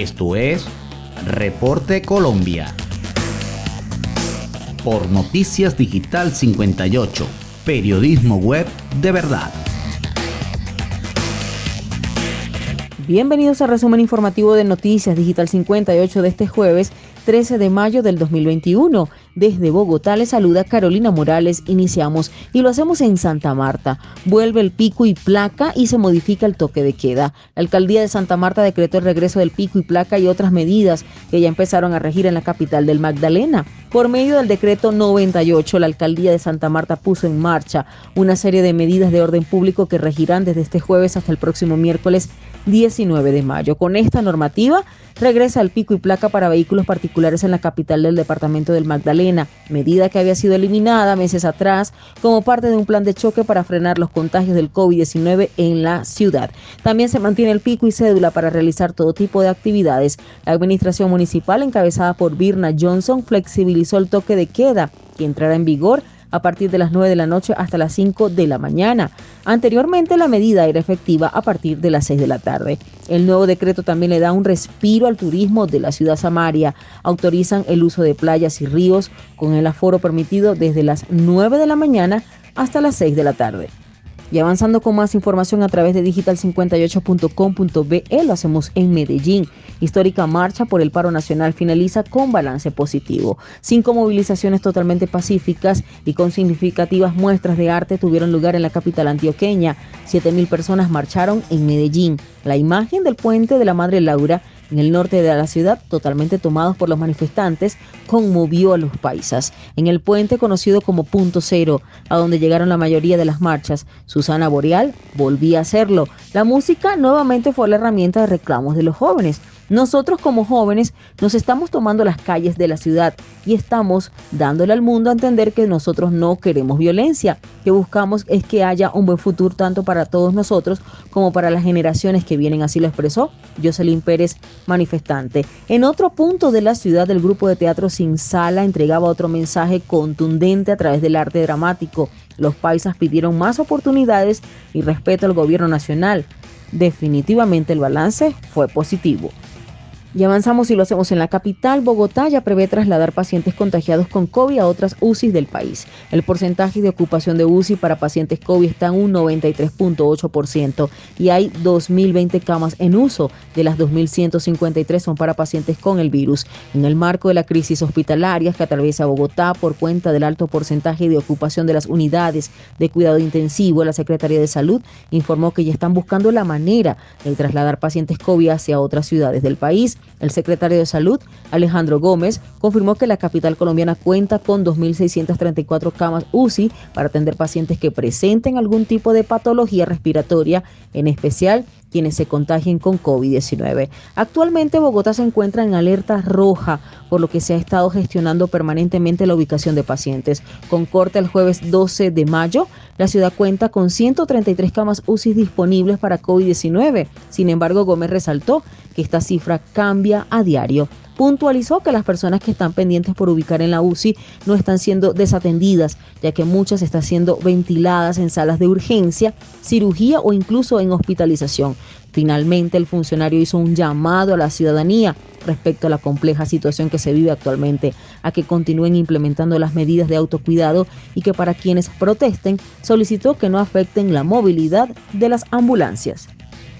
Esto es Reporte Colombia. Por Noticias Digital 58, periodismo web de verdad. Bienvenidos al resumen informativo de Noticias Digital 58 de este jueves 13 de mayo del 2021. Desde Bogotá le saluda Carolina Morales. Iniciamos y lo hacemos en Santa Marta. Vuelve el pico y placa y se modifica el toque de queda. La alcaldía de Santa Marta decretó el regreso del pico y placa y otras medidas que ya empezaron a regir en la capital del Magdalena. Por medio del decreto 98, la alcaldía de Santa Marta puso en marcha una serie de medidas de orden público que regirán desde este jueves hasta el próximo miércoles 19 de mayo. Con esta normativa regresa el pico y placa para vehículos particulares en la capital del departamento del Magdalena, medida que había sido eliminada meses atrás como parte de un plan de choque para frenar los contagios del COVID-19 en la ciudad. También se mantiene el pico y cédula para realizar todo tipo de actividades. La administración municipal, encabezada por Birna Johnson, flexibilizó el toque de queda que entrará en vigor a partir de las 9 de la noche hasta las 5 de la mañana. Anteriormente la medida era efectiva a partir de las 6 de la tarde. El nuevo decreto también le da un respiro al turismo de la ciudad Samaria. Autorizan el uso de playas y ríos con el aforo permitido desde las 9 de la mañana hasta las 6 de la tarde. Y avanzando con más información a través de digital58.com.be, lo hacemos en Medellín. Histórica marcha por el paro nacional finaliza con balance positivo. Cinco movilizaciones totalmente pacíficas y con significativas muestras de arte tuvieron lugar en la capital antioqueña. Siete mil personas marcharon en Medellín. La imagen del puente de la Madre Laura en el norte de la ciudad, totalmente tomados por los manifestantes, conmovió a los paisas. En el puente conocido como Punto Cero, a donde llegaron la mayoría de las marchas, Susana Boreal volvía a hacerlo. La música nuevamente fue la herramienta de reclamos de los jóvenes. Nosotros como jóvenes nos estamos tomando las calles de la ciudad y estamos dándole al mundo a entender que nosotros no queremos violencia, que buscamos es que haya un buen futuro tanto para todos nosotros como para las generaciones que vienen, así lo expresó Jocelyn Pérez, manifestante. En otro punto de la ciudad, el grupo de teatro Sin Sala entregaba otro mensaje contundente a través del arte dramático. Los paisas pidieron más oportunidades y respeto al gobierno nacional. Definitivamente el balance fue positivo. Y avanzamos y lo hacemos en la capital. Bogotá ya prevé trasladar pacientes contagiados con COVID a otras UCI del país. El porcentaje de ocupación de UCI para pacientes COVID está en un 93.8% y hay 2.020 camas en uso. De las 2.153 son para pacientes con el virus. En el marco de la crisis hospitalaria que atraviesa Bogotá por cuenta del alto porcentaje de ocupación de las unidades de cuidado intensivo, la Secretaría de Salud informó que ya están buscando la manera de trasladar pacientes COVID hacia otras ciudades del país. El secretario de Salud, Alejandro Gómez, confirmó que la capital colombiana cuenta con 2.634 camas UCI para atender pacientes que presenten algún tipo de patología respiratoria, en especial quienes se contagien con COVID-19. Actualmente Bogotá se encuentra en alerta roja, por lo que se ha estado gestionando permanentemente la ubicación de pacientes. Con corte el jueves 12 de mayo, la ciudad cuenta con 133 camas UCI disponibles para COVID-19. Sin embargo, Gómez resaltó que esta cifra cambia a diario. Puntualizó que las personas que están pendientes por ubicar en la UCI no están siendo desatendidas, ya que muchas están siendo ventiladas en salas de urgencia, cirugía o incluso en hospitalización. Finalmente, el funcionario hizo un llamado a la ciudadanía respecto a la compleja situación que se vive actualmente, a que continúen implementando las medidas de autocuidado y que para quienes protesten solicitó que no afecten la movilidad de las ambulancias.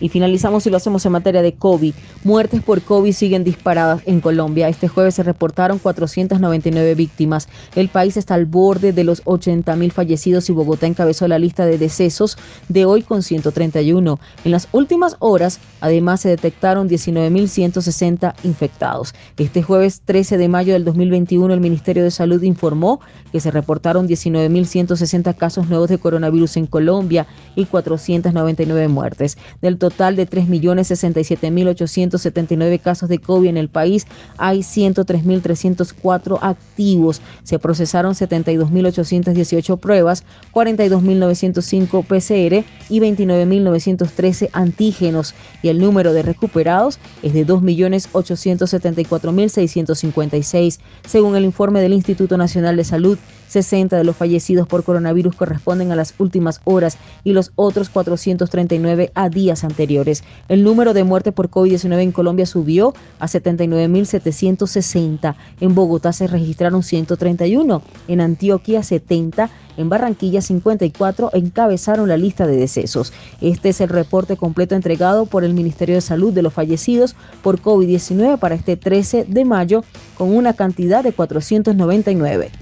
Y finalizamos y lo hacemos en materia de COVID. Muertes por COVID siguen disparadas en Colombia. Este jueves se reportaron 499 víctimas. El país está al borde de los 80 mil fallecidos y Bogotá encabezó la lista de decesos de hoy con 131. En las últimas horas, además, se detectaron 19.160 infectados. Este jueves 13 de mayo del 2021, el Ministerio de Salud informó que se reportaron 19.160 casos nuevos de coronavirus en Colombia y 499 muertes. Del total de 3.067.879 casos de COVID en el país, hay 103.304 activos. Se procesaron 72.818 pruebas, 42.905 PCR y 29.913 antígenos. Y el número de recuperados es de 2.874.656. Según el informe del Instituto Nacional de Salud, 60 de los fallecidos por coronavirus corresponden a las últimas horas y los otros 439 a días anteriores. El número de muertes por COVID-19 en Colombia subió a 79.760. En Bogotá se registraron 131, en Antioquia 70, en Barranquilla 54 encabezaron la lista de decesos. Este es el reporte completo entregado por el Ministerio de Salud de los fallecidos por COVID-19 para este 13 de mayo con una cantidad de 499.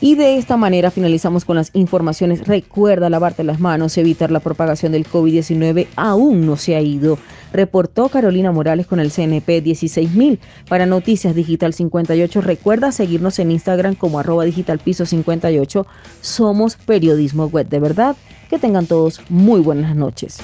Y de esta manera finalizamos con las informaciones. Recuerda lavarte las manos, evitar la propagación del COVID-19 aún no se ha ido. Reportó Carolina Morales con el CNP 16000. Para Noticias Digital 58, recuerda seguirnos en Instagram como arroba digital piso 58. Somos periodismo web de verdad. Que tengan todos muy buenas noches.